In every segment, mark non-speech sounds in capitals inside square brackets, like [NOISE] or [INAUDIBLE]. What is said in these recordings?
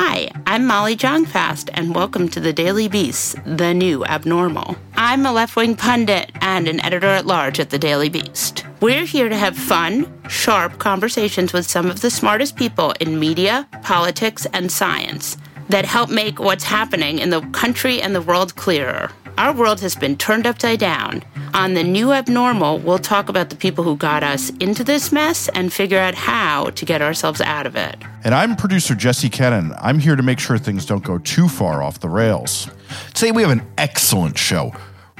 Hi, I'm Molly Jong-Fast, and welcome to the Daily Beast, the new abnormal. I'm a left wing pundit and an editor at large at the Daily Beast. We're here to have fun, sharp conversations with some of the smartest people in media, politics, and science that help make what's happening in the country and the world clearer. Our world has been turned upside down. On the new abnormal, we'll talk about the people who got us into this mess and figure out how to get ourselves out of it. And I'm producer Jesse Cannon. I'm here to make sure things don't go too far off the rails. Today we have an excellent show.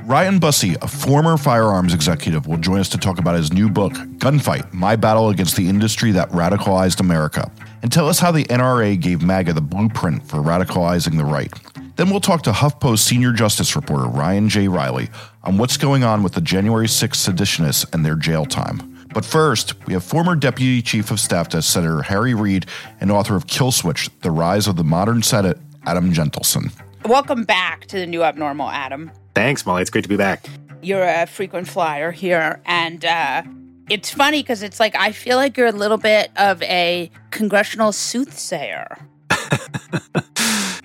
Ryan Busse, a former firearms executive, will join us to talk about his new book, Gunfight My Battle Against the Industry That Radicalized America, and tell us how the NRA gave MAGA the blueprint for radicalizing the right. Then we'll talk to HuffPost senior justice reporter Ryan J. Reilly on what's going on with the January 6th seditionists and their jail time. But first, we have former Deputy Chief of Staff to Senator Harry Reid and author of Kill Switch The Rise of the Modern Senate, Adam Jentleson. Welcome back to the new abnormal, Adam. Thanks, Molly. It's great to be back. You're a frequent flyer here, and uh, it's funny because it's like I feel like you're a little bit of a congressional soothsayer. [LAUGHS]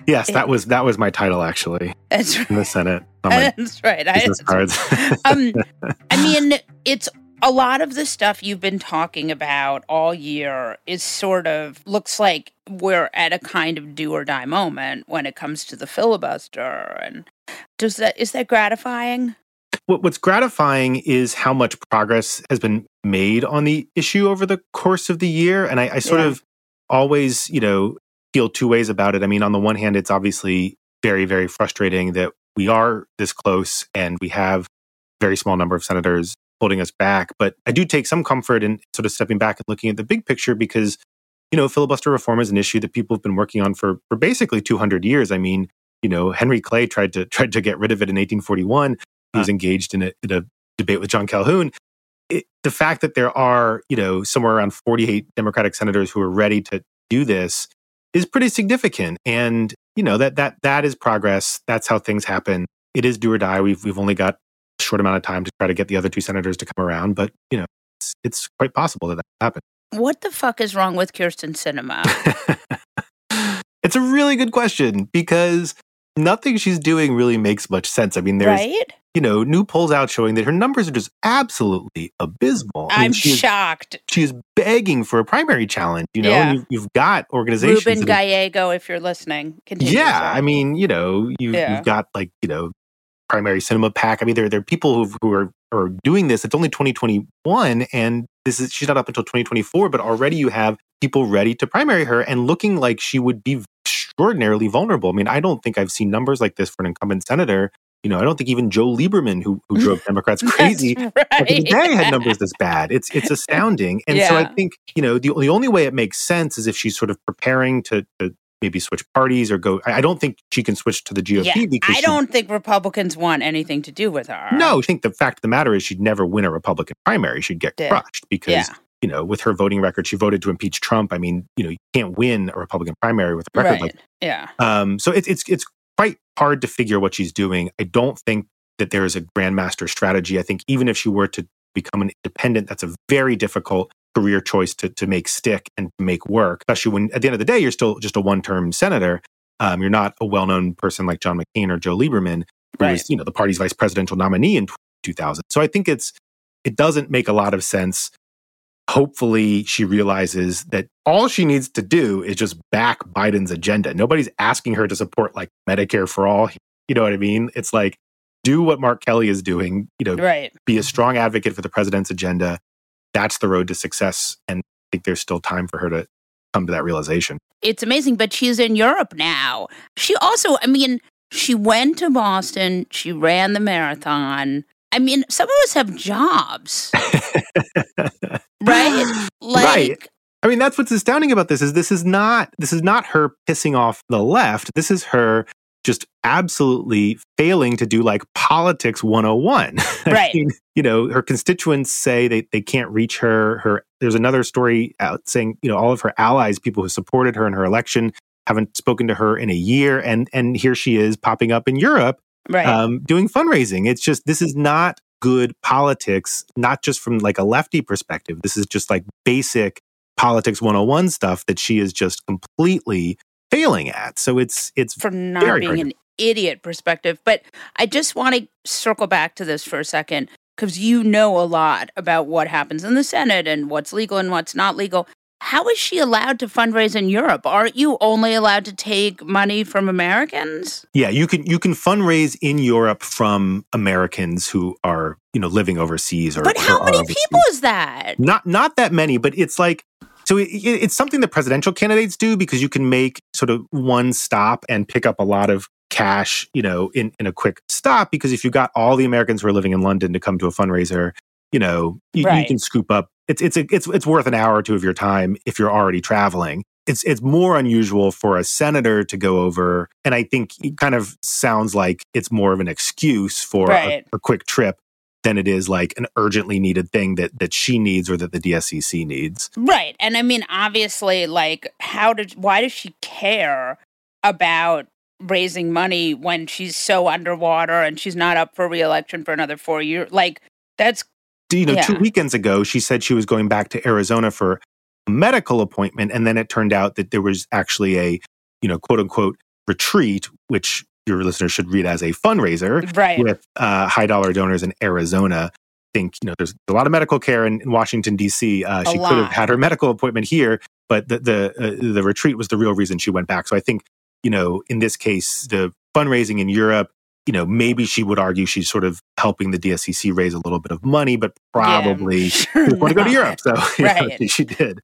yes, that was that was my title actually That's in the Senate. [LAUGHS] That's right. I, business cards. [LAUGHS] um, I mean, it's a lot of the stuff you've been talking about all year is sort of looks like we're at a kind of do or die moment when it comes to the filibuster. And does that is that gratifying? what, what's gratifying is how much progress has been made on the issue over the course of the year, and I, I sort Yeah. of always, you know, feel two ways about it. I mean, on the one hand, it's obviously very, very frustrating that we are this close and we have a very small number of senators holding us back. But I do take some comfort in sort of stepping back and looking at the big picture because, you know, filibuster reform is an issue that people have been working on for for basically 200 years. I mean, you know, Henry Clay tried to [LAUGHS] tried to get rid of it in 1841. He was engaged in a, in a debate with John Calhoun. It, the fact that there are, you know, somewhere around 48 Democratic senators who are ready to do this is pretty significant. And, you know, that that that is progress. That's how things happen. It is do or die. We've we've only got a short amount of time to try to get the other two senators to come around, but you know, it's, it's quite possible that that will happen. What the fuck is wrong with Kyrsten Sinema? [LAUGHS] it's a really good question because nothing she's doing really makes much sense. I mean, there's right? you know new polls out showing that her numbers are just absolutely abysmal. I mean, I'm she is- shocked. she is begging for a primary challenge. You know, Yeah. you've, you've got organizations. Ruben Gallego, if you're listening, continue. yeah. I mean, you know, you, Yeah. you've got like you know, primary Sinema pack. I mean, there there are people who who are are doing this. It's only 2021, and this is she's not up until 2024, but already you have people ready to primary her and looking like she would be extraordinarily vulnerable. I mean, I don't think I've seen numbers like this for an incumbent senator. You know, I don't think even Joe Lieberman, who who drove [LAUGHS] Democrats crazy, right. day had [LAUGHS] numbers this bad. It's it's [LAUGHS] astounding. And so I think, you know, the, the only way it makes sense is if she's sort of preparing to, to maybe switch parties or go. I, don't think she can switch to the GOP Yeah, because I she- don't think Republicans want anything to do with her. No, I think the fact of the matter is she'd never win a Republican primary. She'd get Yeah. crushed because, Yeah. You know, with her voting record, she voted to impeach Trump. I mean, you know, you can't win a Republican primary with a record right. like yeah. um, so it's it's it's quite hard to figure what she's doing. I don't think that there is a grandmaster strategy. I think even if she were to become an independent, that's a very difficult career choice to to make stick and make work. Especially when at the end of the day, you're still just a one term senator. Um, you're not a well known person like John McCain or Joe Lieberman, who Right. was you know the party's vice presidential nominee in 2000. So I think it's it doesn't make a lot of sense. Hopefully, she realizes that all she needs to do is just back Biden's agenda. Nobody's asking her to support like Medicare for all. You know what I mean? It's like do what Mark Kelly is doing. You know, Right. be a strong advocate for the president's agenda. That's the road to success. And I think there's still time for her to come to that realization. It's amazing, but she's in Europe now. She also, I mean, she went to Boston, she ran the marathon. I mean, some of us have jobs, [LAUGHS] right? Like, Right. I mean, that's what's astounding about this is this is not this is not her pissing off the left. This is her just absolutely failing to do like politics 101. [LAUGHS] Right. I mean, you know, her constituents say they, they can't reach her. Her there's another story out saying, you know, all of her allies, people who supported her in her election, haven't spoken to her in a year. And and here she is popping up in Europe Right. um, doing fundraising. It's just this is not good politics, not just from like a lefty perspective. This is just like basic politics 101 stuff that she is just completely failing at. So it's it's from not being hard an idiot perspective. But I just want to circle back to this for a second because you know a lot about what happens in the Senate and what's legal and what's not legal. How is she allowed to fundraise in Europe? Aren't you only allowed to take money from Americans? yeah, you can you can fundraise in Europe from Americans who are, you know, living overseas or But how are many overseas. people is that? Not not that many, but it's like so it, it- it's something that presidential candidates do because you can make sort of one stop and pick up a lot of cash, you know, in, in a quick stop. Because if you got all the Americans who are living in London to come to a fundraiser, you know, you, you can scoop up. It's it's a, it's it's worth an hour or two of your time if you're already traveling. It's it's more unusual for a senator to go over, and I think it kind of sounds like it's more of an excuse for a- a quick trip than it is like an urgently needed thing that that she needs or that the DSCC needs. Right. And I mean, obviously, like, how did, why does she care about raising money when she's so underwater and she's not up for reelection for another four years? Like, that's, You know, two weekends ago, she said she was going back to Arizona for a medical appointment, and then it turned out that there was actually a you know quote unquote retreat, which your listeners should read as a fundraiser right. with uh, high dollar donors in Arizona. I think you know there's a lot of medical care in, in Washington D.C. Uh, she could have had her medical appointment here, but the the uh, the retreat was the real reason she went back. So I think you know in this case the fundraising in Europe, you know maybe she would argue she's sort of helping the DSCC raise a little bit of money, but probably [LAUGHS] she sure want to go to. Europe. So [LAUGHS] you know, Right. she did.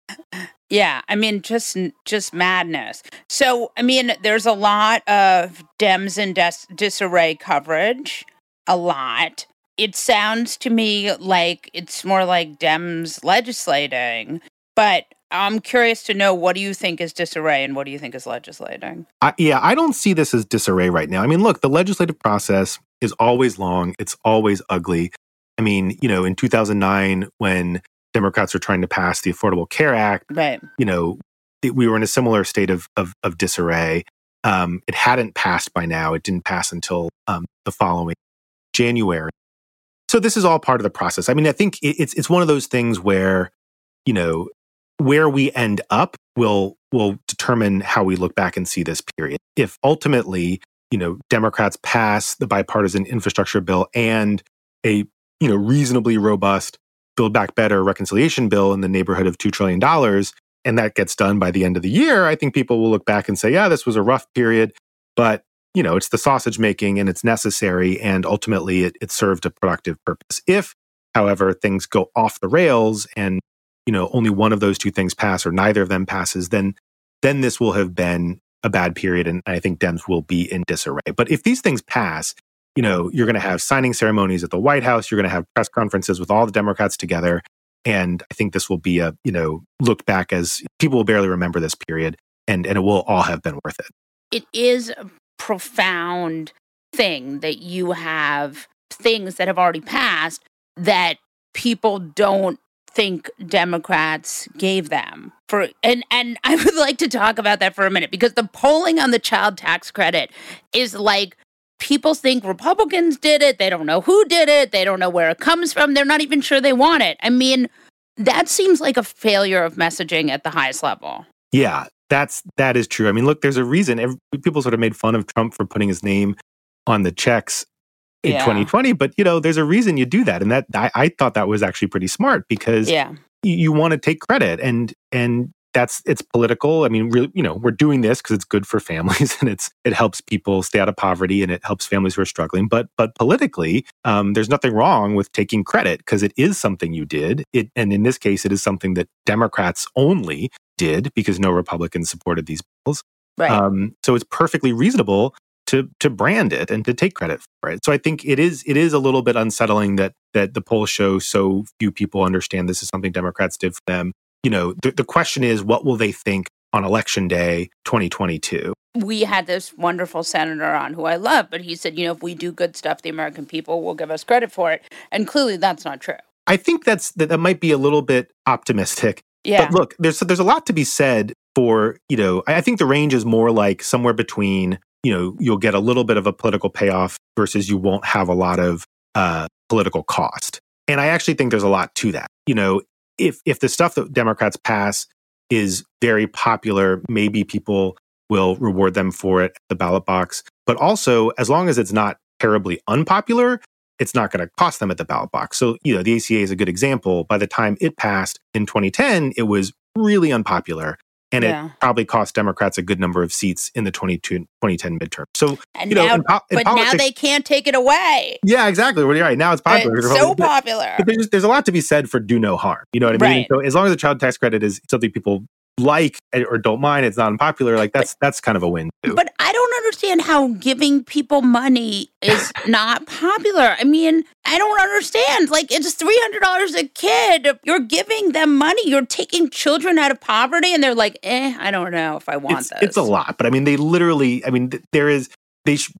Yeah, I mean, just just madness. So, I mean, there's a lot of Dems and dis- disarray coverage. A lot. It sounds to me like it's more like Dems legislating. But I'm curious to know what do you think is disarray and what do you think is legislating? I, yeah, I don't see this as disarray right now. I mean, look, the legislative process is always long, it's always ugly. I mean, you know, in 2009, when Democrats were trying to pass the Affordable Care Act, Right. you know, we were in a similar state of, of, of disarray. Um, it hadn't passed by now. It didn't pass until um, the following January. So this is all part of the process. I mean, I think it, it's it's one of those things where, you know, where we end up will will determine how we look back and see this period. If ultimately, you know, Democrats pass the bipartisan infrastructure bill and a you know reasonably robust Build Back Better reconciliation bill in the neighborhood of two trillion dollars, and that gets done by the end of the year, I think people will look back and say, yeah, this was a rough period, but you know, it's the sausage making and it's necessary, and ultimately it, it served a productive purpose. If, however, things go off the rails and you know only one of those two things pass or neither of them passes, then then this will have been a bad period, and I think Dems will be in disarray. But if these things pass, you know, you're going to have signing ceremonies at the White House. You're going to have press conferences with all the Democrats together. And I think this will be a, you know, looked back as people will barely remember this period and, and it will all have been worth it. it is a profound thing that you have things that have already passed that people don't think Democrats gave them for and and I would like to talk about that for a minute because the polling on the child tax credit is like people think Republicans did it they don't know who did it they don't know where it comes from they're not even sure they want it I mean that seems like a failure of messaging at the highest level Yeah, that's, that is true. I mean, look, there's a reason every, people sort of made fun of Trump for putting his name on the checks in Yeah. 2020, but you know, there's a reason you do that. And that I, I thought that was actually pretty smart because yeah you, you want to take credit and and that's it's political i mean really you know we're doing this because it's good for families [LAUGHS] and it's it helps people stay out of poverty and it helps families who are struggling but but politically um, there's nothing wrong with taking credit because it is something you did it and in this case it is something that democrats only did because no republicans supported these bills right um, so it's perfectly reasonable to to brand it and to take credit for it. So I think it is it is a little bit unsettling that that the polls show so few people understand this is something Democrats did for them. you know, the, the question is, what will they think on election day 2022? We had this wonderful senator on who I love, but he said, you know, if we do good stuff, the American people will give us credit for it. And clearly that's not true. I think that's that, that might be a little bit optimistic. Yeah. But look, there's there's a lot to be said for, you know, I I think the range is more like somewhere between, you know, you'll get a little bit of a political payoff versus you won't have a lot of uh, political cost. And I actually think there's a lot to that. You know, if if the stuff that Democrats pass is very popular, maybe people will reward them for it at the ballot box. But also, as long as it's not terribly unpopular, it's not going to cost them at the ballot box. So, you know, the ACA is a good example. By the time it passed in 2010, it was really unpopular. And Yeah. it probably cost Democrats a good number of seats in the 22 2010 midterm. So, And you know, now, in in but now they can't take it away. yeah, exactly. Well, you're right. Now it's popular. It's so But- popular. but there's, there's a lot to be said for do no harm. You know what I mean? Right. So as long as the child tax credit is something people like eh, or don't mind, it's not unpopular. Like that's that's kind of a win too. But I don't understand how giving people money is [LAUGHS] not popular. I mean, I don't understand. Like, it's $300 a kid. You're giving them money. You're taking children out of poverty, and they're like, eh, I don't know if I want it's, this. it's a lot, but I mean, they literally. I mean, th- there is they sh-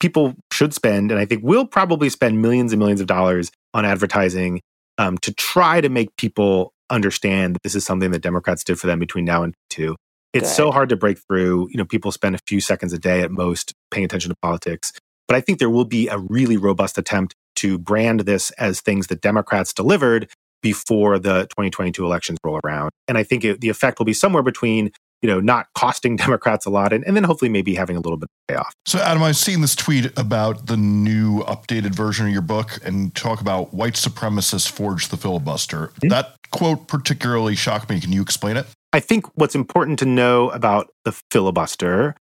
people should spend, and I think will probably spend millions and millions of dollars on advertising um, to try to make people understand that this is something that Democrats did for them between now and two. It's so hard to break through. You know, people spend a few seconds a day at most paying attention to politics. But I think there will be a really robust attempt to brand this as things that Democrats delivered before the 2022 elections roll around. And I think it, the effect will be somewhere between, you know, not costing [LAUGHS] Democrats a lot and, and then hopefully maybe having a little bit of payoff. So, Adam, I've seen this tweet about the new updated version of your book and talk about white supremacists forged the filibuster. Hmm? That quote particularly shocked me. Can you explain it? I think what's important to know about the filibuster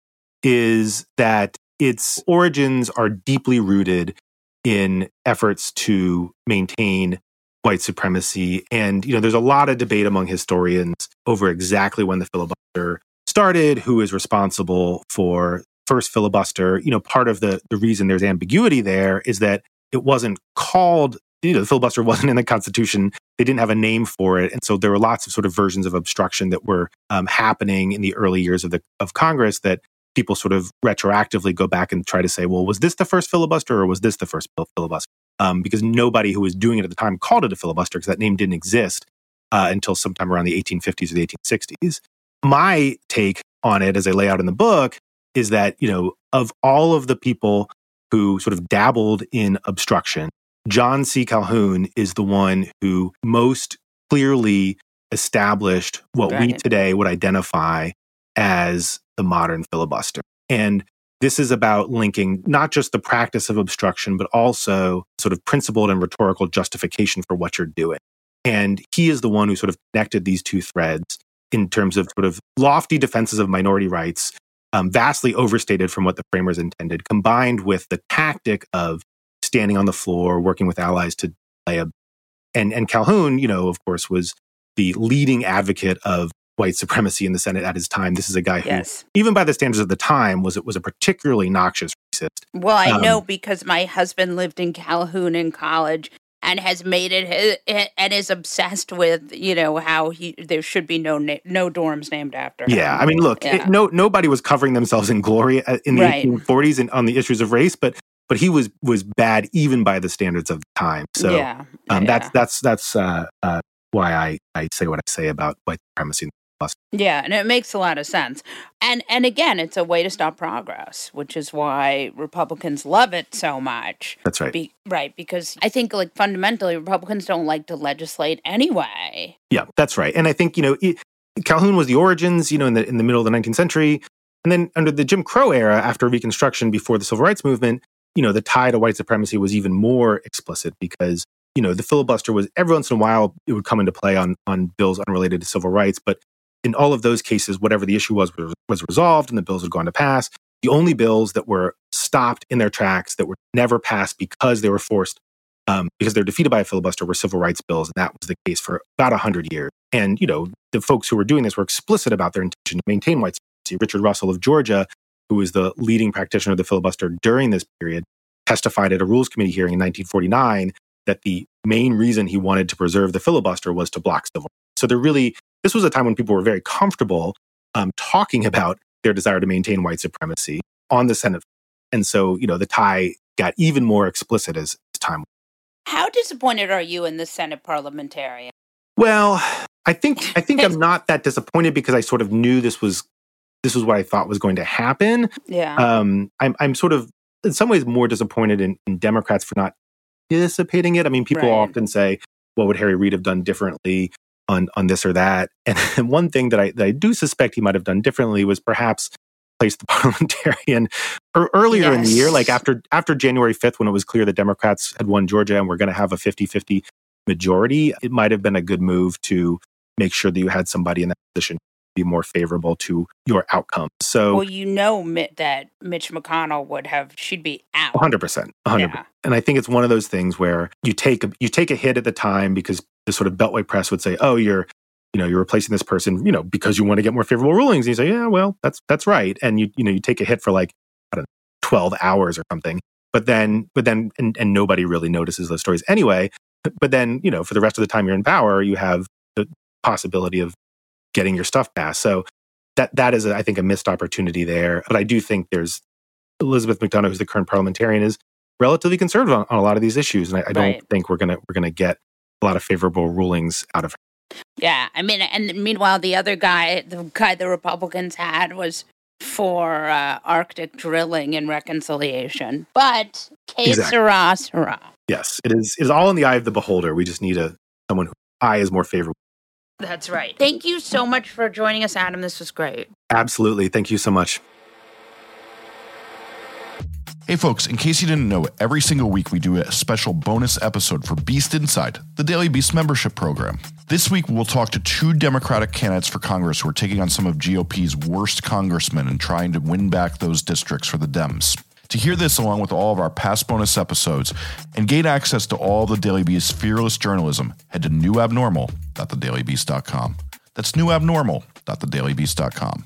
is that its origins are deeply rooted in efforts to maintain white supremacy. And, you know, there's a lot of debate among historians over exactly when the filibuster started, who is responsible for first filibuster. You know, part of the, the reason there's ambiguity there is that it wasn't called, you know, the filibuster [LAUGHS] wasn't in the Constitution. They didn't have a name for it. And so there were lots of sort of versions of obstruction that were um, happening in the early years of the of Congress that people sort of retroactively go back and try to say, well, was this the first filibuster or was this the first filibuster? Um, because nobody who was doing it at the time called it a filibuster because that name didn't exist uh, until sometime around the 1850s or the 1860s. My take on it, as I lay out in the book, is that, you know, of all of the people who sort of dabbled in obstruction, John C. Calhoun is the one who most clearly established what we today would identify as the modern filibuster. And this is about linking not just the practice of obstruction, but also sort of principled and rhetorical justification for what you're doing. And he is the one who sort of connected these two threads in terms of sort of lofty defenses of minority rights, um, vastly overstated from what the framers intended, combined with the tactic of standing on the floor, working with allies to play a and and Calhoun, you know, of course, was the leading advocate of white supremacy in the Senate at his time. This is a guy who, Yes. even by the standards of the time, was was a particularly noxious racist. Well, I Um, know because my husband lived in Calhoun in college and has made it his, and is obsessed with you know how he there should be no na- no dorms named after him. Yeah, I mean, look, Yeah. it, no nobody was covering themselves in glory uh, in the Right. 1840s and on the issues of race, but but he was was bad even by the standards of the time. So yeah, um, yeah. that's that's that's uh, uh, why I I say what I say about white supremacy. Yeah, and it makes a lot of sense. And and again, it's a way to stop progress, which is why Republicans love it so much. That's right. Be, right, because I think like fundamentally Republicans don't like to legislate anyway. Yeah, that's right. And I think you know it, Calhoun was the origins, you know, in the in the middle of the 19th century, and then under the Jim Crow era, after Reconstruction, before the Civil Rights Movement, you know, the tie to white supremacy was even more explicit because you know the filibuster was every once in a while it would come into play on on bills unrelated to civil rights, but in all of those cases, whatever the issue was was, resolved, and the bills had gone to pass. The only bills that were stopped in their tracks that were never passed because they were forced um, because they're defeated by a filibuster were civil rights bills, and that was the case for about hundred years. And you know, the folks who were doing this were explicit about their intention to maintain white supremacy. Richard Russell of Georgia, who was the leading practitioner of the filibuster during this period, testified at a Rules Committee hearing in 1949 that the main reason he wanted to preserve the filibuster was to block civil. rights. So they're really this was a time when people were very comfortable um, talking about their desire to maintain white supremacy on the Senate. And so, you know, the tie got even more explicit as time. Went on. How disappointed are you in the Senate parliamentarian? Well, I think I think I'm [LAUGHS] not that disappointed because I sort of knew this was this was what I thought was going to happen. Yeah. Um, I'm I'm sort of in some ways more disappointed in, in Democrats for not anticipating it. I mean, people Right. often say, "What would Harry Reid have done differently on on this or that?" [LAUGHS] And one thing that I that I do suspect he might have done differently was perhaps place the [LAUGHS] parliamentarian or earlier in the year, like after after January 5th, when it was clear the Democrats had won Georgia and we're going to have a 50-50 majority. It might have been a good move to make sure that you had somebody in that position be more favorable to your outcome. So well, you know that Mitch McConnell would have, she'd be out. 100%. 100%. Yeah. And I think it's one of those things where you take a, you take a hit at the time because the sort of beltway press would say, "Oh, you're you know, you're replacing this person, you know, because you want to get more favorable rulings." And you say, "Yeah, well, that's that's right." And you you know, you take a hit for like I don't know, 12 hours or something. But then but then and, and nobody really notices those stories anyway. But then, you know, for the rest of the time you're in power, you have the possibility of getting your stuff passed. So that that is, I think, a missed opportunity there. But I do think there's Elizabeth MacDonough, who's the current parliamentarian, is relatively conservative on, on a lot of these issues, and I, I don't Right. think we're gonna we're gonna get a lot of favorable rulings out of her. Yeah, I mean, and meanwhile, the other guy, the guy the Republicans had was for uh, Arctic drilling and reconciliation. But que Exactly. sera, sera. Yes, it is. It is all in the eye of the beholder. We just need a someone whose eye is more favorable. That's right. Thank you so much for joining us, Adam. This was great. Absolutely. Thank you so much. Hey, folks, in case you didn't know, every single week we do a special bonus episode for Beast Inside, the Daily Beast membership program. This week, we'll talk to two Democratic candidates for Congress who are taking on some of GOP's worst congressmen and trying to win back those districts for the Dems. To hear this, along with all of our past bonus episodes, and gain access to all the Daily Beast's fearless journalism, head to newabnormal.thedailybeast.com. That's newabnormal.thedailybeast.com.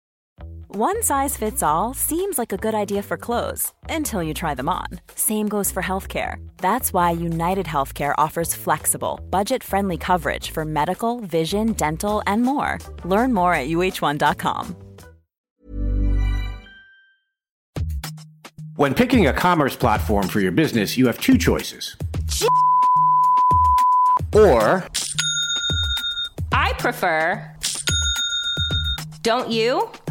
One size fits all seems like a good idea for clothes until you try them on. Same goes for healthcare. That's why United Healthcare offers flexible, budget friendly coverage for medical, vision, dental, and more. Learn more at uh1.com. When picking a commerce platform for your business, you have two choices. Or I prefer. Don't you?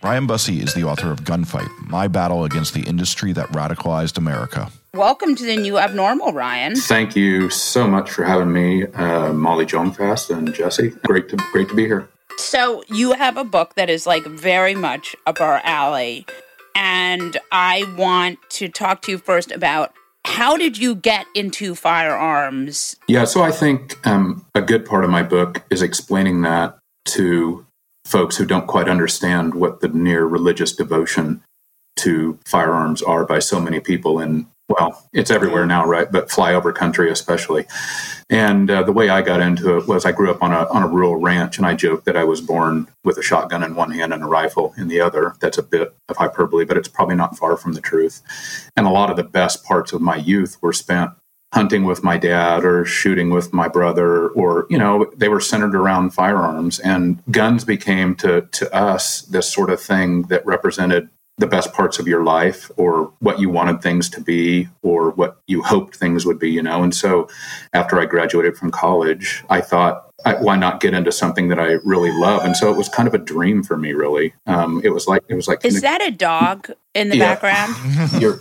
Ryan Busse is the author of Gunfight My Battle Against the Industry That Radicalized America. Welcome to the new abnormal, Ryan. Thank you so much for having me, uh, Molly Jong-Fast and Jesse. Great to great to be here. So you have a book that is like very much up our alley, and I want to talk to you first about how did you get into firearms? Yeah, so I think um, a good part of my book is explaining that to folks who don't quite understand what the near religious devotion to firearms are by so many people in well, it's everywhere now, right? But flyover country, especially. And uh, the way I got into it was I grew up on a on a rural ranch, and I joke that I was born with a shotgun in one hand and a rifle in the other. That's a bit of hyperbole, but it's probably not far from the truth. And a lot of the best parts of my youth were spent hunting with my dad or shooting with my brother or you know they were centered around firearms and guns became to to us this sort of thing that represented the best parts of your life or what you wanted things to be or what you hoped things would be, you know. And so after I graduated from college, I thought, why not get into something that I really love? And so it was kind of a dream for me, really. Um, it was like, it was like, is that a dog in the yeah. background? [LAUGHS] You're,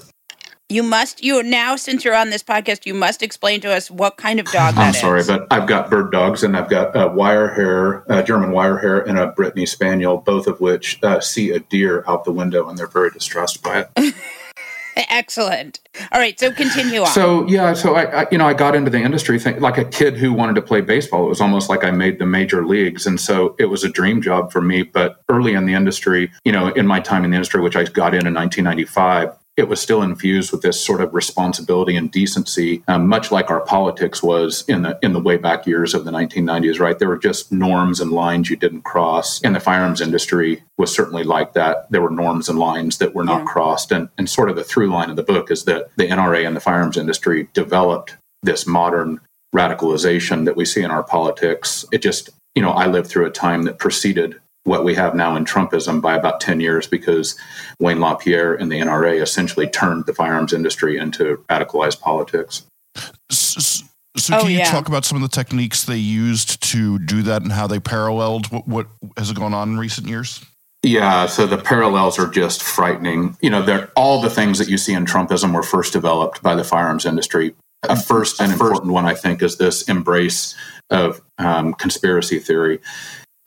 you must you now since you're on this podcast, you must explain to us what kind of dog I'm is. sorry, but I've got bird dogs and I've got a wire hair, a German wire hair, and a Brittany Spaniel, both of which uh, see a deer out the window and they're very distressed by it. [LAUGHS] Excellent. All right, so continue on. So yeah, so I, I, you know I got into the industry thing like a kid who wanted to play baseball. It was almost like I made the major leagues, and so it was a dream job for me. But early in the industry, you know, in my time in the industry, which I got in in 1995, it was still infused with this sort of responsibility and decency, um, much like our politics was in the in the way back years of the 1990s. Right, there were just norms and lines you didn't cross, and the firearms industry was certainly like that. There were norms and lines that were not yeah. crossed, and and sort of the through line of the book is that the NRA and the firearms industry developed this modern radicalization that we see in our politics. It just you know, I lived through a time that preceded what we have now in Trumpism by about 10 years because Wayne LaPierre and the NRA essentially turned the firearms industry into radicalized politics. So, so can oh, you yeah. talk about some of the techniques they used to do that and how they paralleled what, what has gone on in recent years? Yeah, so the parallels are just frightening. You know, they're, all the things that you see in Trumpism were first developed by the firearms industry. A first and important one, I think, is this embrace of um, conspiracy theory.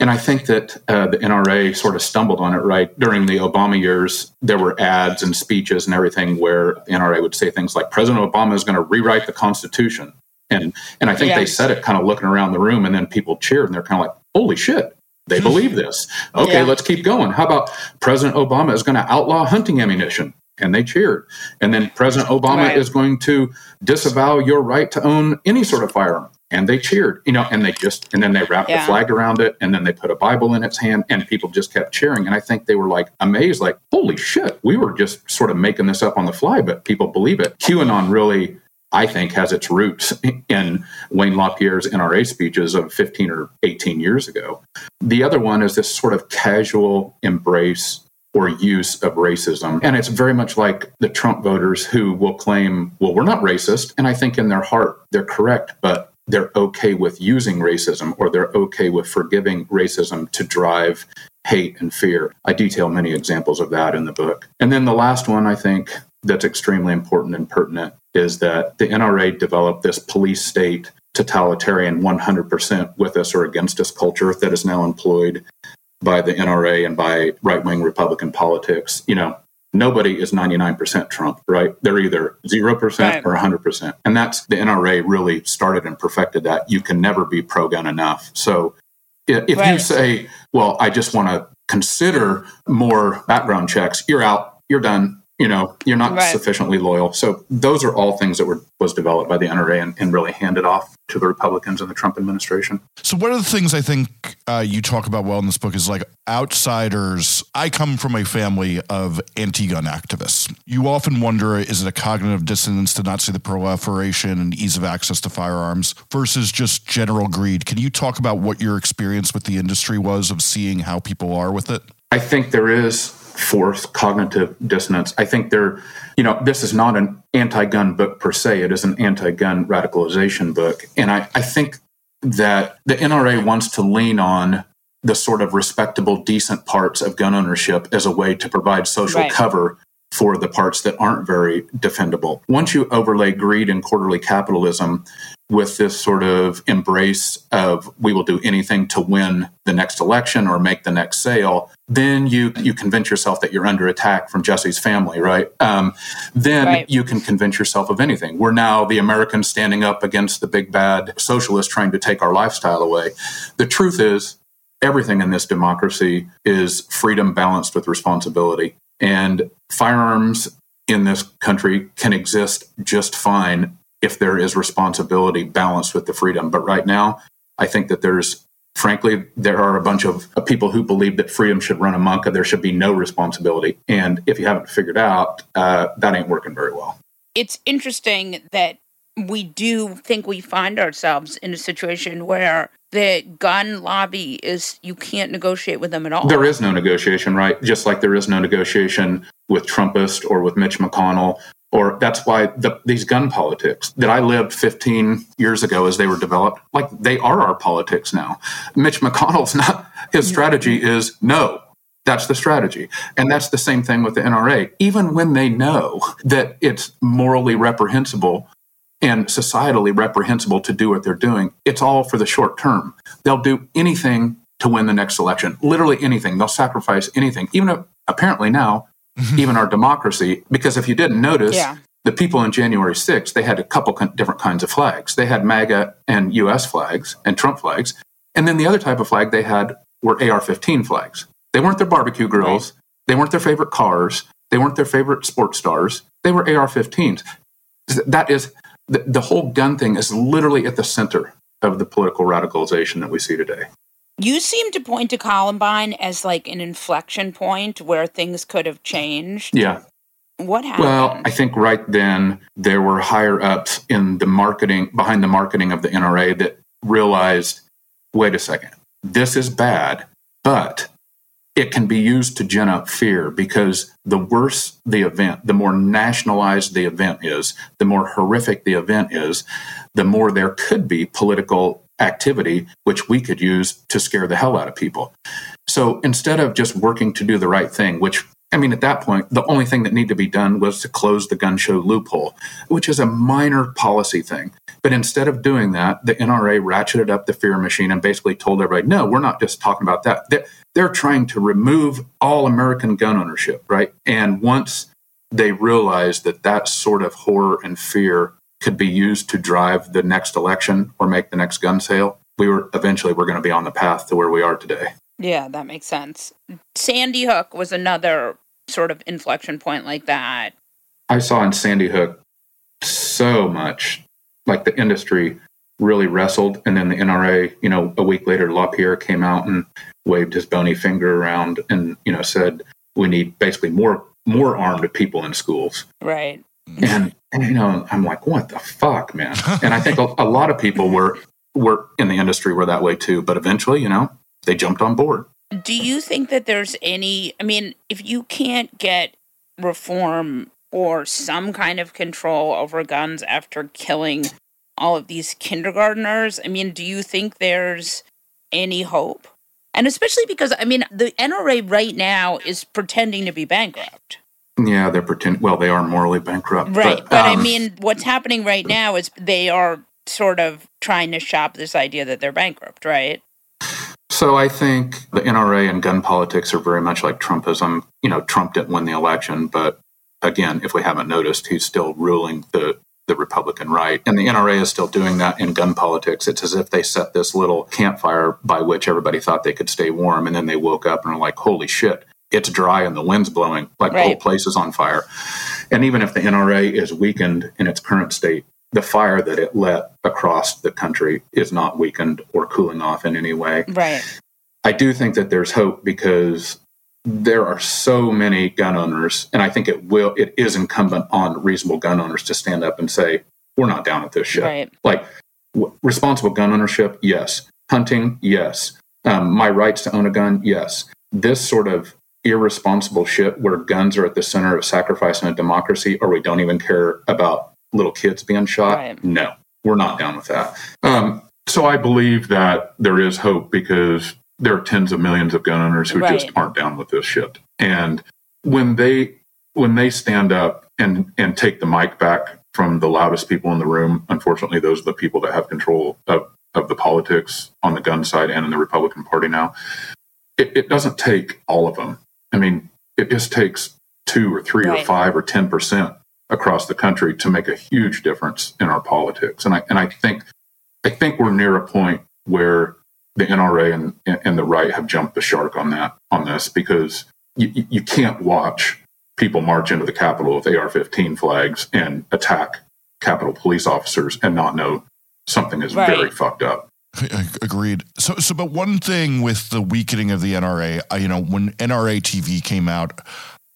And I think that uh, the NRA sort of stumbled on it right during the Obama years. There were ads and speeches and everything where the NRA would say things like President Obama is going to rewrite the Constitution. And, and I think yes. they said it kind of looking around the room, and then people cheered, and they're kind of like, holy shit, they believe this. Okay, yeah. let's keep going. How about President Obama is going to outlaw hunting ammunition? And they cheered. And then President Obama right. is going to disavow your right to own any sort of firearm and they cheered, you know, and they just, and then they wrapped yeah. the flag around it, and then they put a Bible in its hand, and people just kept cheering. And I think they were like amazed, like, holy shit, we were just sort of making this up on the fly, but people believe it. QAnon really, I think, has its roots [LAUGHS] in Wayne LaPierre's NRA speeches of 15 or 18 years ago. The other one is this sort of casual embrace or use of racism. And it's very much like the Trump voters who will claim, well, we're not racist. And I think in their heart, they're correct, but they're okay with using racism or they're okay with forgiving racism to drive hate and fear. I detail many examples of that in the book. And then the last one I think that's extremely important and pertinent is that the NRA developed this police state totalitarian 100% with us or against us culture that is now employed by the NRA and by right wing Republican politics. You know, nobody is 99% Trump, right? They're either 0% right. or 100%. And that's the NRA really started and perfected that. You can never be pro gun enough. So if right. you say, well, I just want to consider more background checks, you're out, you're done you know you're not right. sufficiently loyal. So those are all things that were was developed by the nra and, and, really handed off to the republicans and the trump administration. So one of the things i think uh, you talk about well in this book is like outsiders i come from a family of anti-gun activists. You often wonder is it a cognitive dissonance to not see the proliferation and ease of access to firearms versus just general greed? Can you talk about what your experience with the industry was of seeing how people are with it? I think there is force cognitive dissonance. I think there, you know, this is not an anti gun book per se, it is an anti gun radicalization book. And I, I think that the NRA wants to lean on the sort of respectable, decent parts of gun ownership as a way to provide social Right. cover for the parts that aren't very defendable. Once you overlay greed and quarterly capitalism with this sort of embrace of we will do anything to win the next election or make the next sale, then you you convince yourself that you're under attack from Jesse's family, right? Um, then Right. you can convince yourself of anything. We're now the Americans standing up against the big bad socialists trying to take our lifestyle away. The truth is, everything in this democracy is freedom balanced with responsibility. And firearms in this country can exist just fine if there is responsibility balanced with the freedom. But right now, I think that there's, frankly, there are a bunch of people who believe that freedom should run amok and there should be no responsibility. And if you haven't figured out, uh, that ain't working very well. it's interesting that we do think we find ourselves in a situation where the gun lobby is you can't negotiate with them at all. There is no negotiation, right? Just like there is no negotiation with Trumpist or with Mitch McConnell. Or that's why the, these gun politics that I lived 15 years ago as they were developed, like they are our politics now. Mitch McConnell's not, his strategy is no. That's the strategy. And that's the same thing with the NRA. Even when they know that it's morally reprehensible and societally reprehensible to do what they're doing, it's all for the short term. They'll do anything to win the next election, literally anything. They'll sacrifice anything, even if, apparently now, even our democracy. Because if you didn't notice, Yeah. the people on January 6th, they had a couple different kinds of flags. They had MAGA and US flags and Trump flags. And then the other type of flag they had were AR 15 flags. They weren't their barbecue grills. They weren't their favorite cars. They weren't their favorite sports stars. They were AR 15s. That is, the, the whole gun thing is literally at the center of the political radicalization that we see today. You seem to point to Columbine as like an inflection point where things could have changed. Yeah. What happened? Well, I think right then there were higher ups in the marketing, behind the marketing of the NRA that realized wait a second, this is bad, but it can be used to gin up fear because the worse the event, the more nationalized the event is, the more horrific the event is, the more there could be political activity which we could use to scare the hell out of people. So instead of just working to do the right thing, which I mean, at that point, the only thing that needed to be done was to close the gun show loophole, which is a minor policy thing. But instead of doing that, the NRA ratcheted up the fear machine and basically told everybody, no, we're not just talking about that. They're, they're trying to remove all American gun ownership, right? And once they realized that that sort of horror and fear could be used to drive the next election or make the next gun sale, we were eventually we're going to be on the path to where we are today. yeah, that makes sense. Sandy Hook was another sort of inflection point like that. I saw in Sandy Hook so much like the industry really wrestled and then the NRA, you know, a week later LaPierre came out and waved his bony finger around and, you know, said we need basically more more armed people in schools. Right. And, and you know, I'm like, what the fuck, man? And I think a, a lot of people were were in the industry were that way too, but eventually, you know, they jumped on board. Do you think that there's any I mean, if you can't get reform or some kind of control over guns after killing all of these kindergartners, I mean, do you think there's any hope? And especially because I mean, the NRA right now is pretending to be bankrupt. Yeah, they're pretend well, they are morally bankrupt. Right. But, I um, mean, what's happening right now is they are sort of trying to shop this idea that they're bankrupt, right? So I think the NRA and gun politics are very much like Trumpism. You know, Trump didn't win the election, but again, if we haven't noticed, he's still ruling the the Republican right. And the NRA is still doing that in gun politics. It's as if they set this little campfire by which everybody thought they could stay warm, and then they woke up and are like, "Holy shit, it's dry and the wind's blowing, like the whole Right. place is on fire." And even if the NRA is weakened in its current state, the fire that it let across the country is not weakened or cooling off in any way. Right. I do think that there's hope because there are so many gun owners, and I think it will. It is incumbent on reasonable gun owners to stand up and say, "We're not down with this shit." Right. Like w- responsible gun ownership, yes. Hunting, yes. Um, my rights to own a gun, yes. This sort of irresponsible shit where guns are at the center of sacrifice in a democracy, or we don't even care about little kids being shot. Right. No, we're not down with that. Um, so I believe that there is hope because there are tens of millions of gun owners who Right. just aren't down with this shit. And when they when they stand up and and take the mic back from the loudest people in the room, unfortunately, those are the people that have control of of the politics on the gun side and in the Republican Party now. It, it doesn't take all of them. I mean, it just takes two or three or five or ten percent across the country to make a huge difference in our politics. And I and I think I think we're near a point where the NRA and, and the right have jumped the shark on that on this because you, you- can't watch people march into the Capitol with AR-15 flags and attack Capitol police officers and not know something is Right. very fucked up. Agreed. So, so, but one thing with the weakening of the NRA, I, you know, when NRA TV came out,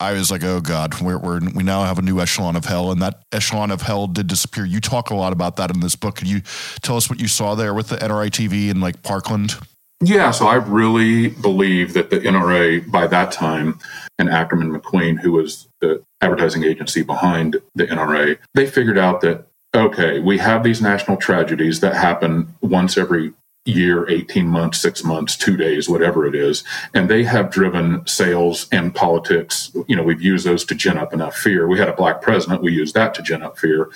I was like, oh God, we're, we're, we now have a new echelon of hell, and that echelon of hell did disappear. You talk a lot about that in this book. Can you tell us what you saw there with the NRA TV in like Parkland? Yeah, so I really believe that the NRA by that time and Ackerman McQueen, who was the advertising agency behind the NRA, they figured out that okay, we have these national tragedies that happen once every year, 18 months, six months, two days, whatever it is. And they have driven sales and politics. You know, we've used those to gin up enough fear. We had a black president, we used that to gin up fear.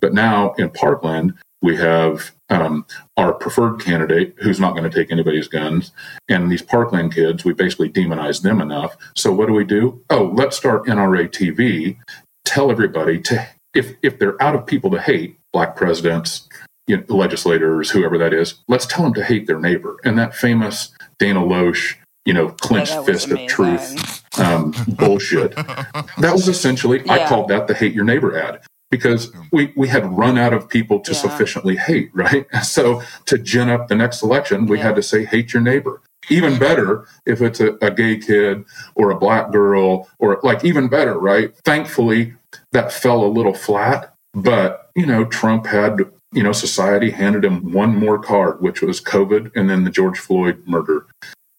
But now in Parkland, we have um, our preferred candidate who's not going to take anybody's guns. And these Parkland kids, we basically demonize them enough. So what do we do? Oh, let's start NRA TV. Tell everybody to, if, if they're out of people to hate, black presidents, you know, legislators, whoever that is, let's tell them to hate their neighbor. And that famous Dana Loesch, you know, clenched that was fist of truth um, bullshit. That was essentially, I called that the hate your neighbor ad because we, we had run out of people to Yeah. sufficiently hate, [LAUGHS] right? So to gin up the next election, we Yeah. had to say, hate your neighbor. Even better if it's a, a gay kid or a black girl or like even better, right? Thankfully, that fell a little flat, but you know, Trump had, you know, society handed him one more card, which was COVID and then the George Floyd murder.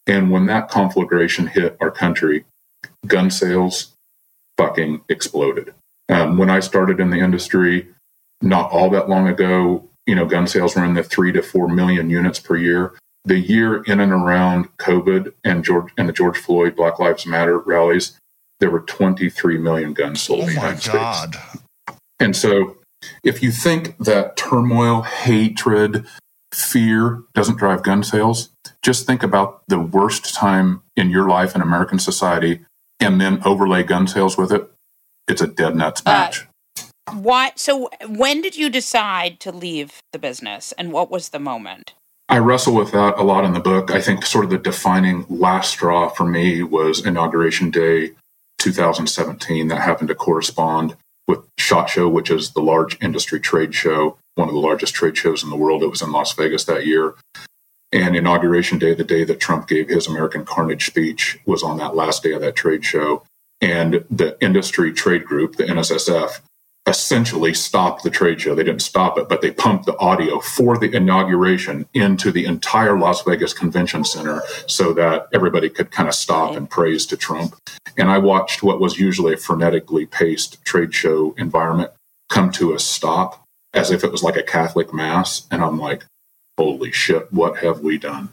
And when that conflagration hit our country, gun sales fucking exploded. Um, when I started in the industry, not all that long ago, you know, gun sales were in the three to four million units per year. The year in and around COVID and George and the George Floyd Black Lives Matter rallies, there were 23 million guns sold Oh in the my United States. God. And so, if you think that turmoil, hatred, fear doesn't drive gun sales, just think about the worst time in your life in American society and then overlay gun sales with it. It's a dead nuts Uh, match. Why? So, when did you decide to leave the business, and what was the moment? I wrestle with that a lot in the book. I think sort of the defining last straw for me was Inauguration Day 2017. That happened to correspond with SHOT Show, which is the large industry trade show, one of the largest trade shows in the world. It was in Las Vegas that year. And Inauguration Day, the day that Trump gave his American Carnage speech, was on that last day of that trade show. And the industry trade group, the NSSF, essentially stopped the trade show. They didn't stop it, but they pumped the audio for the inauguration into the entire Las Vegas Convention Center so that everybody could kind of stop and praise to Trump. And I watched what was usually a frenetically paced trade show environment come to a stop as if it was like a Catholic mass. And I'm like, holy shit, what have we done?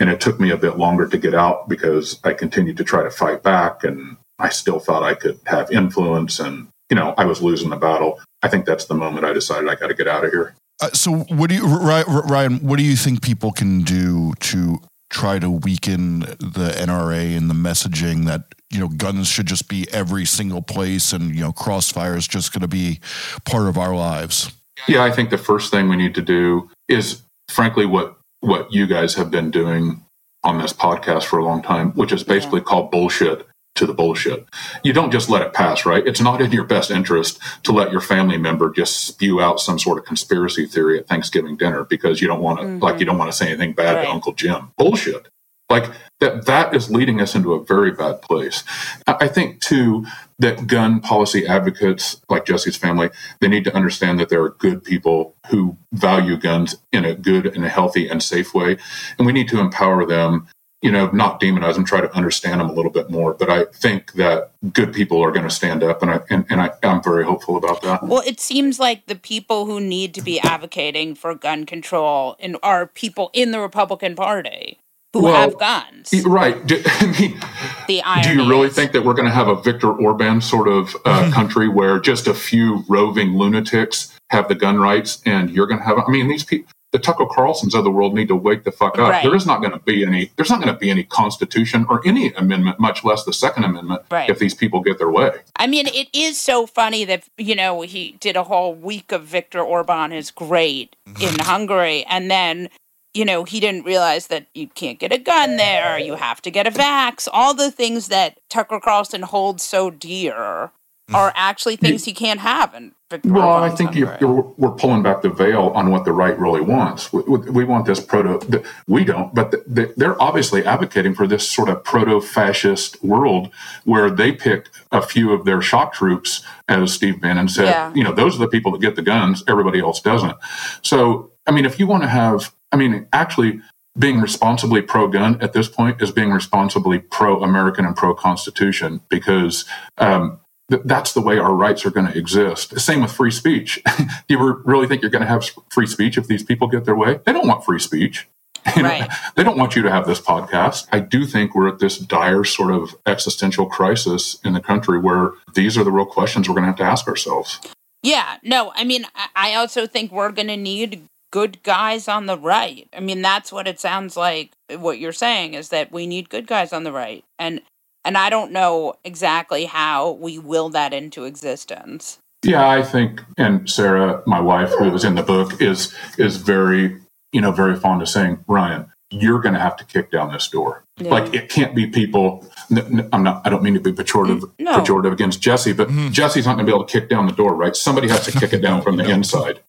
And it took me a bit longer to get out because I continued to try to fight back and I still thought I could have influence and, you know, I was losing the battle. I think that's the moment I decided I got to get out of here. Uh, so, what do you, Ryan? What do you think people can do to try to weaken the NRA and the messaging that you know guns should just be every single place, and you know crossfire is just going to be part of our lives? Yeah, I think the first thing we need to do is, frankly, what what you guys have been doing on this podcast for a long time, which is basically called bullshit to the bullshit. You don't just let it pass, right? It's not in your best interest to let your family member just spew out some sort of conspiracy theory at Thanksgiving dinner because you don't want to, mm-hmm. like, you don't want to say anything bad Right. to Uncle Jim. Bullshit. Like that, that is leading us into a very bad place. I I think too that gun policy advocates like Jesse's family, they need to understand that there are good people who value guns in a good and a healthy and safe way, and we need to empower them. You know, not demonize them, try to understand them a little bit more. But I think that good people are going to stand up, and I and, and I, I'm very hopeful about that. Well, it seems like the people who need to be advocating for gun control and are people in the Republican Party. who Well, have guns. Right. Do, [LAUGHS] I mean, The do you really is- think that we're going to have a Viktor Orban sort of uh, country where just a few roving lunatics have the gun rights and you're going to have? I mean, these people, the Tucker Carlsons of the world need to wake the fuck up. Right. There is not going to be any. There's not going to be any Constitution or any amendment, much less the Second Amendment, Right. if these people get their way. I mean, it is so funny that, you know, he did a whole week of Viktor Orban is great mm-hmm. in Hungary. And then, you know, he didn't realize that you can't get a gun there, you have to get a vax. All the things that Tucker Carlson holds so dear are actually things he can't have in Viktor Well, I think you, Hungary. you're, we're pulling back the veil on what the right really wants. We, we we want this proto. the- We don't, but the, the, they're obviously advocating for this sort of proto-fascist world where they pick a few of their shock troops, as Steve Bannon said. Yeah. You know, those are the people that get the guns. Everybody else doesn't. So, I mean, if you want to have, I mean, actually. Being responsibly pro-gun at this point is being responsibly pro-American and pro-Constitution because um, th- that's the way our rights are going to exist. Same with free speech. [LAUGHS] Do you really think you're going to have free speech if these people get their way? They don't want free speech. [LAUGHS] You know, Right. They don't want you to have this podcast. I do think we're at this dire sort of existential crisis in the country where these are the real questions we're going to have to ask ourselves. Yeah, no, I mean, I- I also think we're going to need good guys on the right. I mean, that's what it sounds like. What you're saying is that we need good guys on the right, and and I don't know exactly how we will that into existence. Yeah, I think, and Sarah, my wife, who was in the book, is is very, you know, very fond of saying, Ryan, you're going to have to kick down this door. Yeah. Like it can't be people. n- n- I'm not. I don't mean to be pejorative, no. pejorative against Jesse, but Jesse's not going to be able to kick down the door, right? Somebody has to kick it down from the [LAUGHS] inside.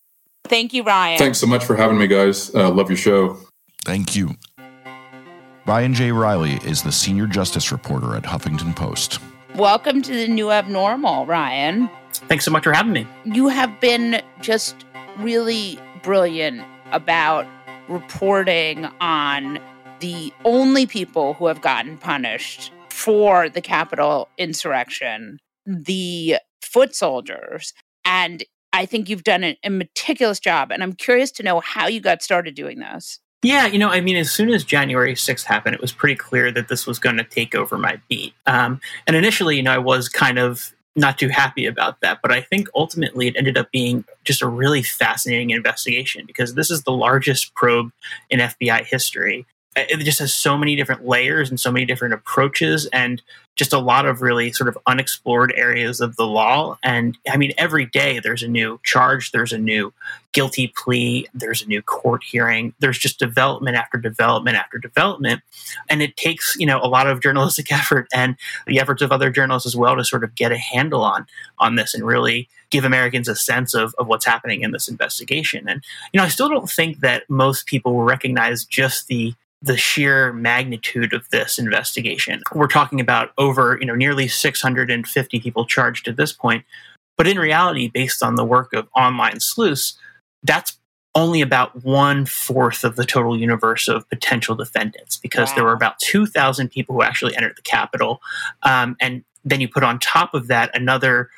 Thank you, Ryan. Thanks so much for having me, guys. Uh, love your show. Thank you. Ryan J. Reilly is the senior justice reporter at Huffington Post. Welcome to the new abnormal, Ryan. Thanks so much for having me. You have been just really brilliant about reporting on the only people who have gotten punished for the Capitol insurrection, the foot soldiers. And I think you've done a, a meticulous job. And I'm curious to know how you got started doing this. Yeah, you know, I mean, as soon as January 6th happened, it was pretty clear that this was going to take over my beat. Um, and initially, you know, I was kind of not too happy about that, but I think ultimately it ended up being just a really fascinating investigation because this is the largest probe in FBI history. It just has so many different layers and so many different approaches and just a lot of really sort of unexplored areas of the law. And I mean, every day there's a new charge, there's a new guilty plea, there's a new court hearing, there's just development after development after development. And it takes, you know, a lot of journalistic [LAUGHS] effort and the efforts of other journalists as well to sort of get a handle on on this and really give Americans a sense of, of what's happening in this investigation. And, you know, I still don't think that most people will recognize just the the sheer magnitude of this investigation. We're talking about over, you know, nearly 650 people charged at this point. But in reality, based on the work of online sleuths, that's only about one fourth of the total universe of potential defendants because there were about 2,000 people who actually entered the Capitol. Um, and then you put on top of that another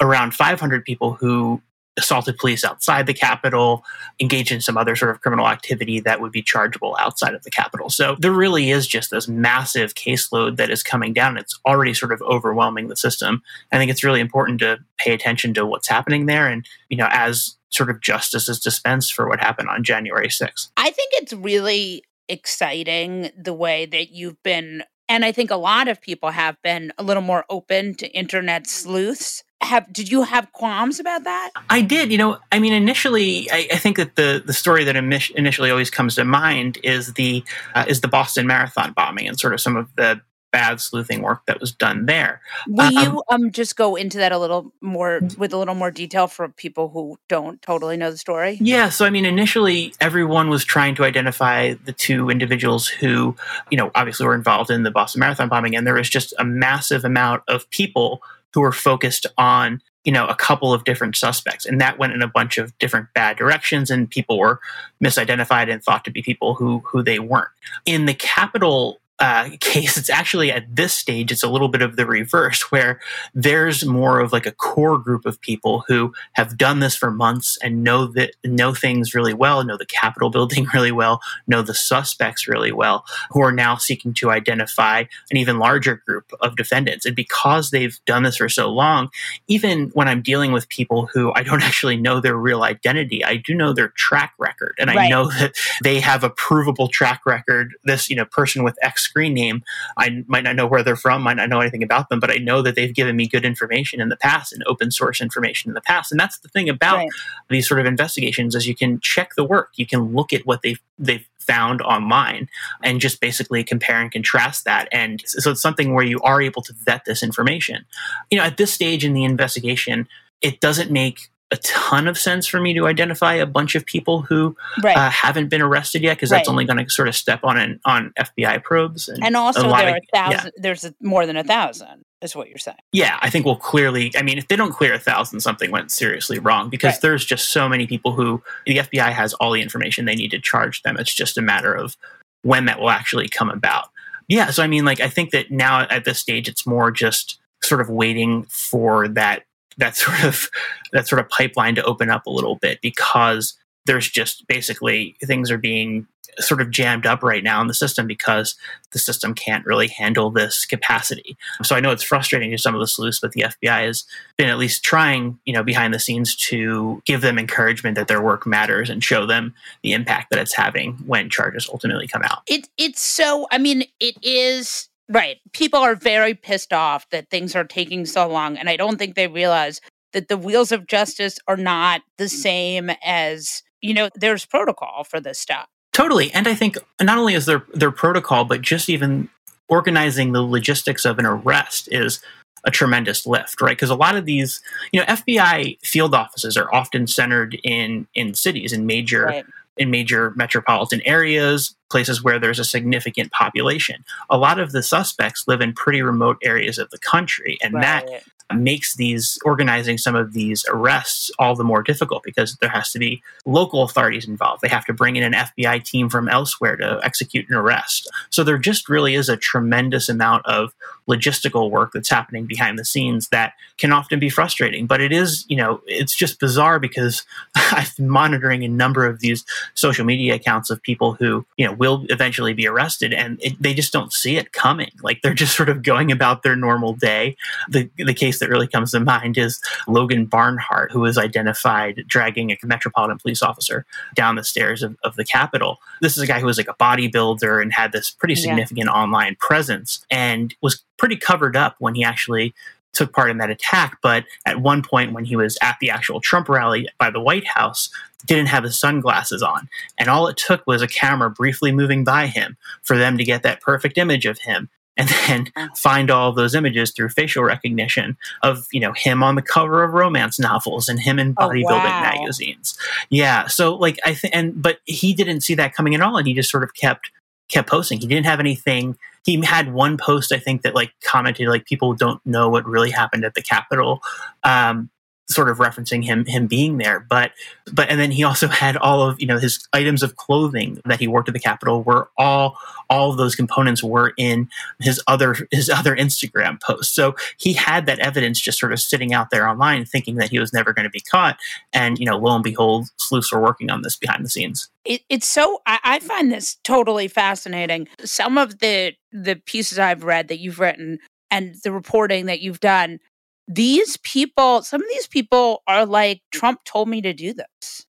around 500 people who assaulted police outside the Capitol, engaged in some other sort of criminal activity that would be chargeable outside of the Capitol. So there really is just this massive caseload that is coming down. It's already sort of overwhelming the system. I think it's really important to pay attention to what's happening there. And, you know, as sort of justice is dispensed for what happened on January 6th. I think it's really exciting the way that you've been, and I think a lot of people have been a little more open to internet sleuths. Have did you have qualms about that? I did. You know, I mean, initially, I, I think that the the story that imi- initially always comes to mind is the uh, is the Boston Marathon bombing and sort of some of the bad sleuthing work that was done there. Will Um, you um just go into that a little more with a little more detail for people who don't totally know the story? Yeah, so I mean, initially, everyone was trying to identify the two individuals who, you know, obviously were involved in the Boston Marathon bombing, and there was just a massive amount of people who were focused on, you know, a couple of different suspects, and that went in a bunch of different bad directions, and people were misidentified and thought to be people who who they weren't. In the Capitol uh, case, it's actually at this stage, it's a little bit of the reverse, where there's more of like a core group of people who have done this for months and know that know things really well, know the Capitol [LAUGHS] building really well, know the suspects really well, who are now seeking to identify an even larger group of defendants. And because they've done this for so long, even when I'm dealing with people who I don't [LAUGHS] actually know their real identity, I do know their track record, and I know that they have a provable track record. This you know person with X screen name. I might not know where they're from, might not know anything about them, but I know that they've given me good information in the past and open source information in the past. And that's the thing about right. these sort of investigations is you can check the work, you can look at what they've they've found online and just basically compare and contrast that. And so it's something where you are able to vet this information. You know, at this stage in the investigation, it doesn't make a ton of sense for me to identify a bunch of people who right. uh, haven't been arrested yet because right. that's only going to sort of step on an, on FBI probes and, and also there are of, thousand, yeah. there's more than a thousand is what you're saying. Yeah, I think we'll clearly. I mean, if they don't clear a thousand, something went seriously wrong because right. there's just so many people who the FBI has all the information they need to charge them. It's just a matter of when that will actually come about. Yeah, so I mean, like I think that now at this stage, it's more just sort of waiting for that that sort of that sort of pipeline to open up a little bit because there's just basically things are being sort of jammed up right now in the system because the system can't really handle this capacity. So I know it's frustrating to some of the sleuths, but the FBI has been at least trying, you know, behind the scenes to give them encouragement that their work matters and show them the impact that it's having when charges ultimately come out. It it's so I mean, it is Right. People are very pissed off that things are taking so long. And I don't think they realize that the wheels of justice are not the same as, you know, there's protocol for this stuff. Totally. And I think not only is there their protocol, but just even organizing the logistics of an arrest is a tremendous lift, right? Because a lot of these, you know, FBI field offices are often centered in in cities in major right in major metropolitan areas, places where there's a significant population. A lot of the suspects live in pretty remote areas of the country, and right. that makes these organizing some of these arrests all the more difficult because there has to be local authorities involved. They have to bring in an FBI team from elsewhere to execute an arrest. So there just really is a tremendous amount of logistical work that's happening behind the scenes that can often be frustrating. But it is, you know, it's just bizarre because [LAUGHS] I've been monitoring a number of these social media accounts of people who, you know, will eventually be arrested and it, they just don't see it coming. Like they're just [LAUGHS] sort of going about their normal day. The, the case that really comes to mind is Logan Barnhart, who was identified dragging a Metropolitan Police officer down the stairs of, of the Capitol. This is a guy who was like a bodybuilder and had this pretty significant yeah. online presence and was pretty covered up when he actually took part in that attack. But at one point, when he was at the actual Trump rally by the White House, didn't have his sunglasses on. And all it took was a camera briefly moving by him for them to get that perfect image of him and [LAUGHS] then find all those images through facial recognition of you know him on the cover of romance novels and him in oh, bodybuilding oh, wow. magazines yeah so like i think and but he didn't see that coming at all and he just sort of kept kept posting. He didn't have anything. He had one post, I think, that like commented like people don't know what really happened at the Capitol. Um, sort of referencing him him being there but but and then he also had all of you know his items of clothing that he worked at the capitol were all all of those components were in his other his other instagram posts. So he had that evidence just sort of sitting out there online thinking that he was never going to be caught. And you know lo and behold sleuths were working on this behind the scenes. It, it's so I, I find this totally fascinating. Some of the the pieces i've read that you've written and the reporting that you've done these people, some of these people are like, Trump told me to do this.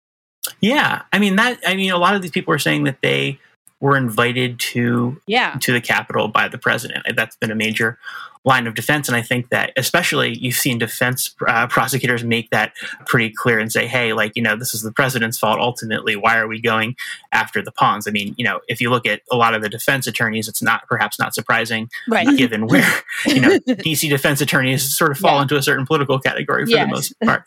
Yeah. I mean, that, I mean, a lot of these people are saying that they were invited to, yeah. to the Capitol by the president. That's been a major line of defense. And I think that especially you've seen defense uh, prosecutors make that pretty clear and say, hey, like, you know, this is the president's fault ultimately. Why are we going after the pawns? I mean, you know, if you look at a lot of the defense attorneys, it's not perhaps not surprising right. given where, [LAUGHS] you know, DC defense attorneys sort of fall yeah. into a certain political category for yes. the most part.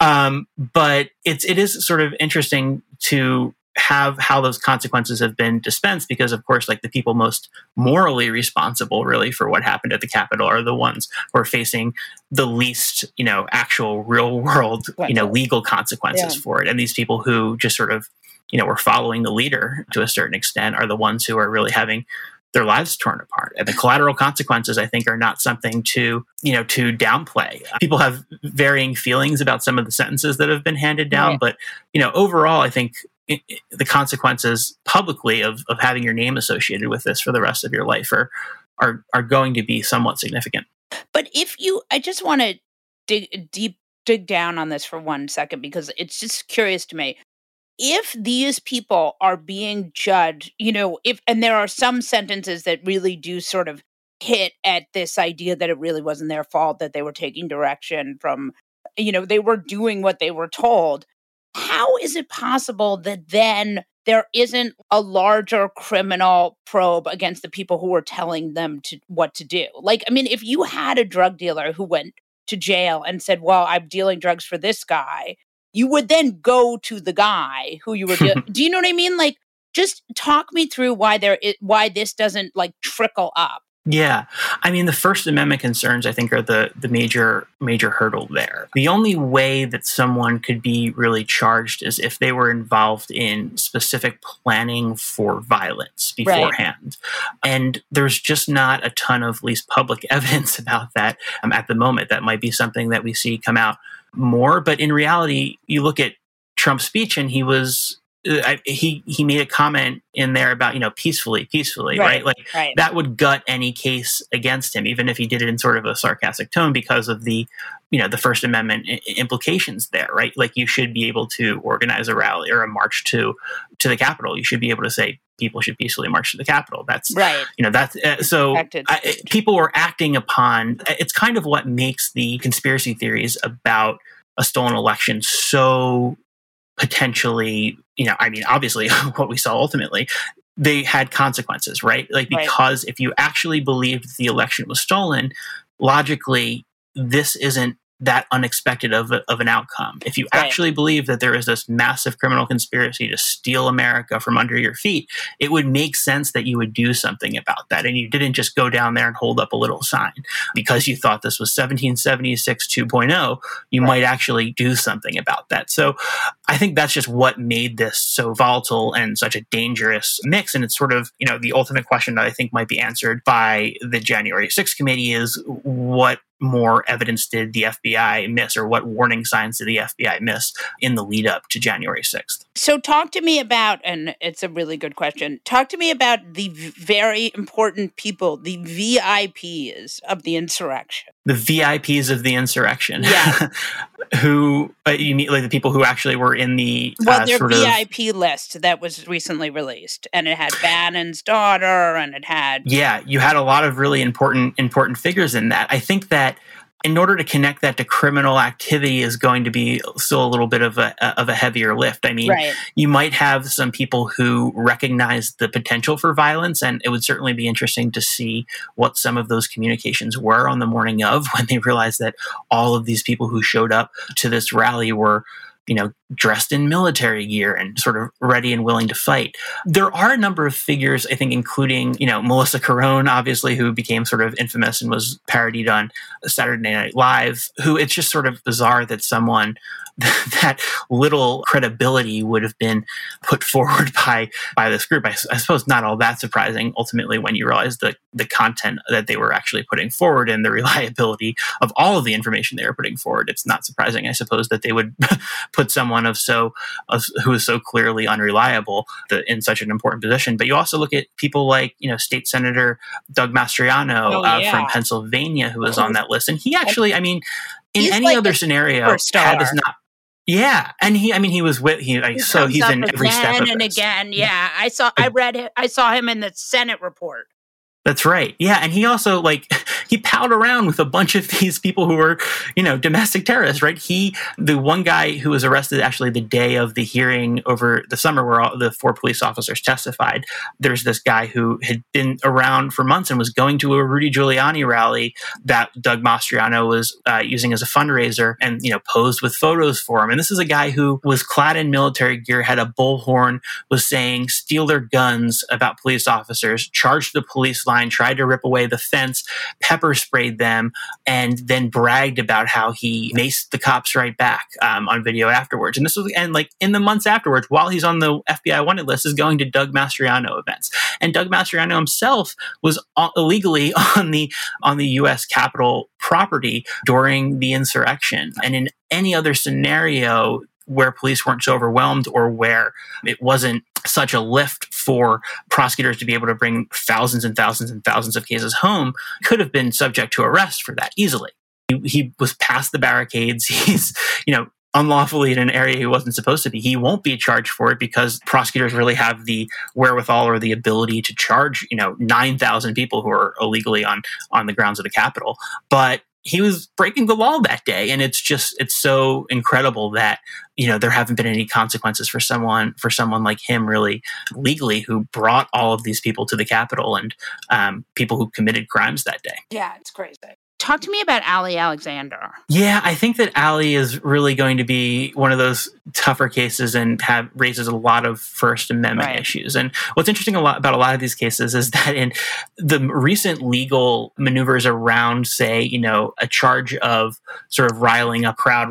Um, but it's, it is sort of interesting to have how those consequences have been dispensed because of course like the people most morally responsible really for what happened at the capitol are the ones who are facing the least you know actual real world you know legal consequences yeah. for it and these people who just sort of you know were following the leader to a certain extent are the ones who are really having their lives torn apart. And the collateral consequences, I think, are not something to, you know, to downplay. People have varying feelings about some of the sentences that have been handed down, Right. but, you know, overall, I think the consequences publicly of, of having your name associated with this for the rest of your life are, are, are going to be somewhat significant. But if you, I just want to dig deep, dig down on this for one second because it's just curious to me. If these people are being judged, you know, if, and there are some sentences that really do sort of hit at this idea that it really wasn't their fault, that they were taking direction from, you know, they were doing what they were told. How is it possible that then there isn't a larger criminal probe against the people who were telling them to what to do. Like, I mean, if you had a drug dealer who went to jail and said, "Well, I'm dealing drugs for this guy," you would then go to the guy who you were. deal [LAUGHS] do you know what I mean? Like, just talk me through why there why this doesn't like trickle up. Yeah. I mean, the First Amendment concerns, I think, are the, the major, major hurdle there. The only way that someone could be really charged is if they were involved in specific planning for violence beforehand. Right. And there's just not a ton of at least public [LAUGHS] evidence about that um, at the moment. That might be something that we see come out more. But in reality, you look at Trump's speech and he was. Uh, I, he he made a comment in there about you know peacefully peacefully Right, right, like right. that would gut any case against him even if he did it in sort of a sarcastic tone because of the you know the first amendment I- implications there right? Like you should be able to organize a rally or a march to to the capitol. You should be able to say people should peacefully march to the capitol. That's Right. you know that's uh, so I, people were acting upon it's kind of what makes the conspiracy theories about a stolen election so potentially you know i mean obviously [LAUGHS] what we saw ultimately they had consequences right like Right. because if you actually believed the election was stolen logically this isn't that unexpected of, a, of an outcome. If you Right. actually believe that there is this massive criminal conspiracy to steal America from under your feet, it would make sense that you would do something about that. And you didn't just go down there and hold up a little sign because you thought this was 1776 2.0. oh, You might actually do something about that. So I think that's just what made this so volatile and such a dangerous mix. And it's sort of, you know, the ultimate question that I think might be answered by the January 6th committee is what more evidence did the FBI miss or what warning signs did the FBI miss in the lead up to January 6th? So talk to me about, and it's a really good question. Talk to me about the very important people, the VIPs of the insurrection. The VIPs of the insurrection. Yeah. [LAUGHS] who, uh, you mean like the people who actually were in the Well, uh, their sort of. VIP list that was recently released, and it had Bannon's daughter, and it had yeah you had a lot of really important important figures in that i think that in order to connect that to criminal activity is going to be still a little bit of a of a heavier lift i mean Right. you might have some people who recognize the potential for violence and it would certainly be interesting to see what some of those communications were on the morning of [LAUGHS] when they realized that all of these people who showed up to this rally were you know dressed in military gear and sort of ready and willing to fight. There are a number of figures i think including you know melissa Carone, obviously who became sort of infamous and was parodied on saturday night live who it's just sort of bizarre that someone [LAUGHS] that little credibility would have been put forward [LAUGHS] by by this group. I suppose not all that surprising ultimately when you realize the the content that they were actually putting forward and the [LAUGHS] reliability of all of the information they were putting forward. It's not surprising i suppose that they would put someone of so of, who is so clearly unreliable in such an important position but you also look at people like you know state senator doug mastriano Oh, uh, from pennsylvania who was on that list and he actually i mean in He's any like other scenario had this not yeah and he i mean he was with he He so he's in every step again of and this. again. Yeah, I saw. I read. I saw him in the Senate report. That's right. Yeah, and he also like [LAUGHS] he palled around with a bunch of [LAUGHS] these people who were, you know, domestic terrorists, right? He the one guy who was arrested actually the day of the hearing over the summer where all the four police officers testified. There's this guy who had been around for months and was going to a Rudy Giuliani rally that Doug Mastriano was uh, using as a fundraiser and, you know, posed with photos for him. And this is a guy who was clad in military gear, had a bullhorn, was saying steal their guns about police officers, charged the police line, tried to rip away the fence, pepper sprayed them and then bragged about how he maced the cops right back um, on video afterwards. And this was, and like in the months afterwards, while he's on the FBI wanted list, is going to Doug Mastriano events. And Doug Mastriano himself was illegally [LAUGHS] on the on the U.S. Capitol property during the insurrection. And in any other scenario, where police weren't so overwhelmed or where it wasn't such a lift for prosecutors to be able to bring thousands and thousands and thousands of cases home could have been subject to arrest for that easily. He, he was past the barricades. [LAUGHS] He's, you know, unlawfully in an area he wasn't supposed to be. He won't be charged for it because prosecutors really have the wherewithal or the ability to charge, you know, 9,000 people who are illegally on on the grounds of the Capitol. But he was breaking the law that day and it's just it's so incredible that you know there haven't been any consequences for someone for someone like him really legally who brought all of these people to the capitol and um, people who committed crimes that day yeah it's crazy talk to me about Ali Alexander. Yeah, I think that Ali is really going to be one of those tougher cases and have raises a lot of First Amendment right. issues. And what's interesting a lot about a lot of these cases is [LAUGHS] that in the recent legal maneuvers around, say, you know, a charge of sort of riling a crowd,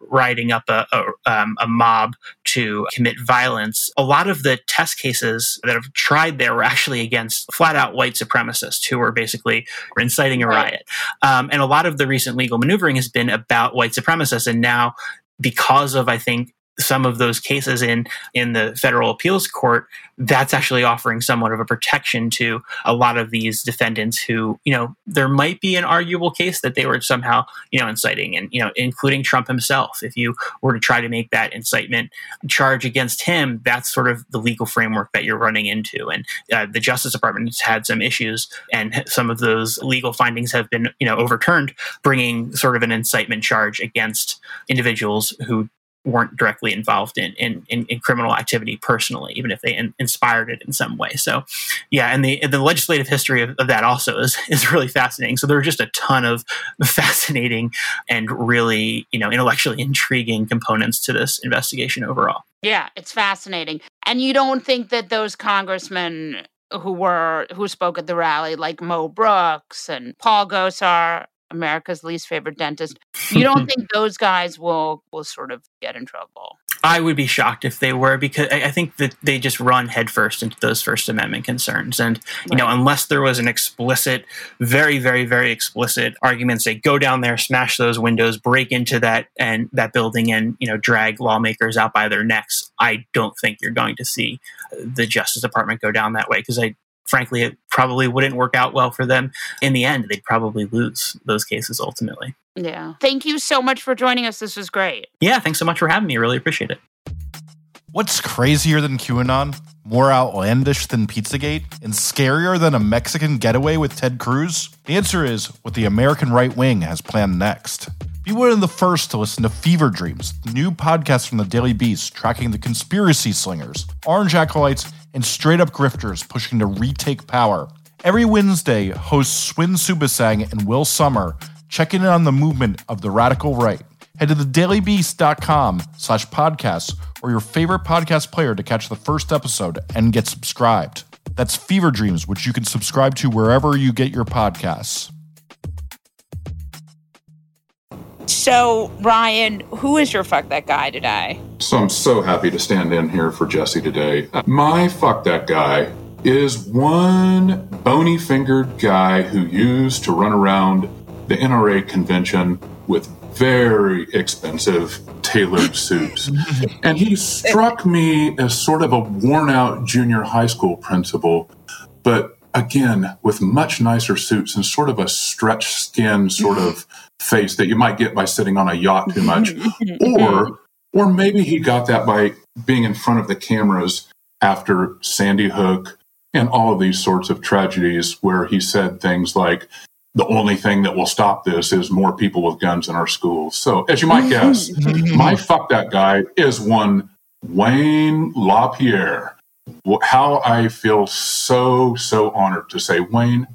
riding up a, a, um, a mob to commit violence, a lot of the test cases that have tried there were actually against flat out white supremacists who were basically inciting a riot. Um, and a lot of the recent legal maneuvering has been about white supremacists. And now, because of, I think, some of those cases in in the federal appeals court that's actually offering somewhat of a protection to a lot of these defendants who you know there might be an arguable case that they were somehow you know inciting and you know including Trump himself. If you were to try to make that incitement charge against him that's sort of the legal framework that you're running into. And uh, the justice department has had some issues and some of those legal findings have been you know overturned bringing sort of an incitement charge against individuals who weren't directly involved in, in, in, in criminal activity personally, even if they in, inspired it in some way. So, yeah, and the the legislative history of, of, that also is [LAUGHS] is really fascinating. So there are just a ton of [LAUGHS] fascinating and really you know intellectually intriguing components to this investigation overall. Yeah, it's fascinating. And you don't think that those congressmen who were who spoke at the rally, like Mo Brooks and Paul Gosar, America's least favorite dentist. You don't [LAUGHS] think those guys will will sort of get in trouble? I would be shocked if they were because I think that they just run headfirst into those First Amendment concerns. And, you right. know, unless there was an explicit, very, very, very explicit argument, say, go down there, smash those windows, break into that and that building and, you know, drag lawmakers out by their necks, I don't think you're going to see the Justice Department go down that way because I frankly, it probably wouldn't work out well for them in the end. They'd probably lose those cases ultimately. Yeah. Thank you so much for joining us. This was great. Yeah. Thanks so much for having me. I really appreciate it. What's crazier than QAnon? More outlandish than Pizzagate? And scarier than a Mexican getaway with Ted Cruz? The answer is what the American right wing has planned next. Be one of the first to listen to Fever Dreams, the new podcast from the Daily Beast tracking the conspiracy slingers, orange acolytes, and straight up grifters pushing to retake power. Every Wednesday, hosts Swin Suebsaeng and Will Sommer check in on the movement of the radical right. Head to thedailybeast.com slash podcasts or your favorite podcast player to catch the first episode and get subscribed. That's Fever Dreams, which you can subscribe to wherever you get your podcasts. So, Ryan, who is your fuck that guy today? So, I'm so happy to stand in here for Jesse today. My fuck that guy is one bony fingered guy who used to run around the NRA convention with very expensive tailored suits. [LAUGHS] and he struck me as sort of a worn out junior high school principal, but again, with much nicer suits and sort of a stretched skin sort of face that you might get by sitting on a yacht too much. [LAUGHS] Mm-hmm. or or maybe he got that by being in front of the cameras after Sandy Hook and all of these sorts of tragedies where he said things like, the only thing that will stop this is more people with guns in our schools. So, as you might mm-hmm. guess, mm-hmm. my fuck that guy is one Wayne LaPierre. How I feel so, so honored to say, Wayne,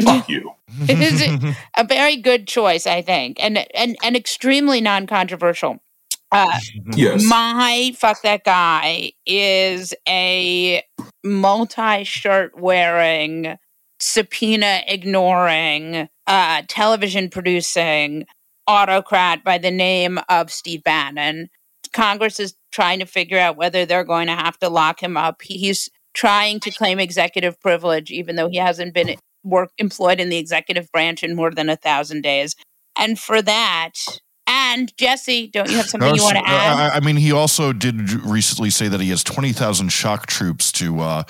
fuck you. [LAUGHS] it is a very good choice, I think, and and and extremely non-controversial. Uh, yes. My fuck that guy is a multi-shirt wearing, subpoena ignoring uh, television producing autocrat by the name of Steve Bannon. Congress is trying to figure out whether they're going to have to lock him up. He's trying to claim executive privilege, even though he hasn't been work employed in the executive branch in more than a thousand days. And for that, and Jesse, don't you have something you want to add? I, I mean, he also did recently say that he has 20,000 shock troops to uh,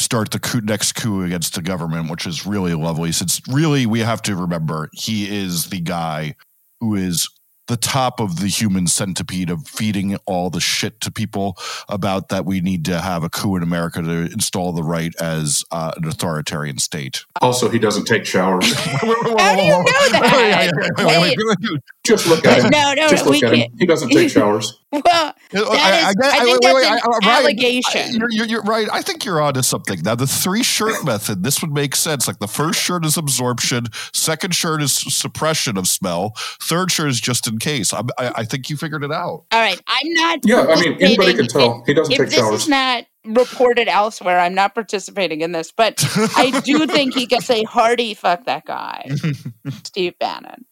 start the coup, next coup against the government, which is really lovely. Since really, we have to remember he is the guy who is the top of the human centipede of feeding all the shit to people about that we need to have a coup in America to install the right as uh, an authoritarian state. Also, he doesn't take showers. [LAUGHS] How do you know that? Just look at him. No, no, Just no, look we at him. can't. He doesn't take [LAUGHS] showers. Well, that is, I, think that's an allegation. You're, you're, you're right. I think you're onto something. Now, the three shirt [LAUGHS] method, this would make sense. Like the first shirt is absorption, second shirt is suppression of smell, third shirt is just in case. I, I, I think you figured it out. All right, I'm not. Yeah, I mean, anybody can tell. He doesn't if take this showers. is not reported elsewhere, I'm not participating in this. But I do [LAUGHS] think he gets a hearty fuck that guy, [LAUGHS] Steve Bannon.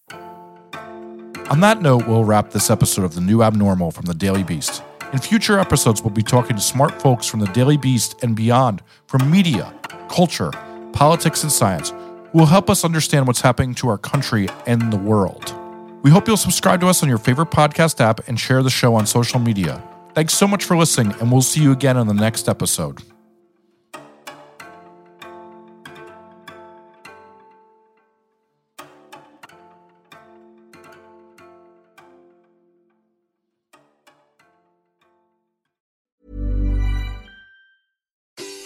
On that note, we'll wrap this episode of The New Abnormal from the Daily Beast. In future episodes, we'll be talking to smart folks from the Daily Beast and beyond from media, culture, politics, and science who will help us understand what's happening to our country and the world. We hope you'll subscribe to us on your favorite podcast app and share the show on social media. Thanks so much for listening, and we'll see you again on the next episode.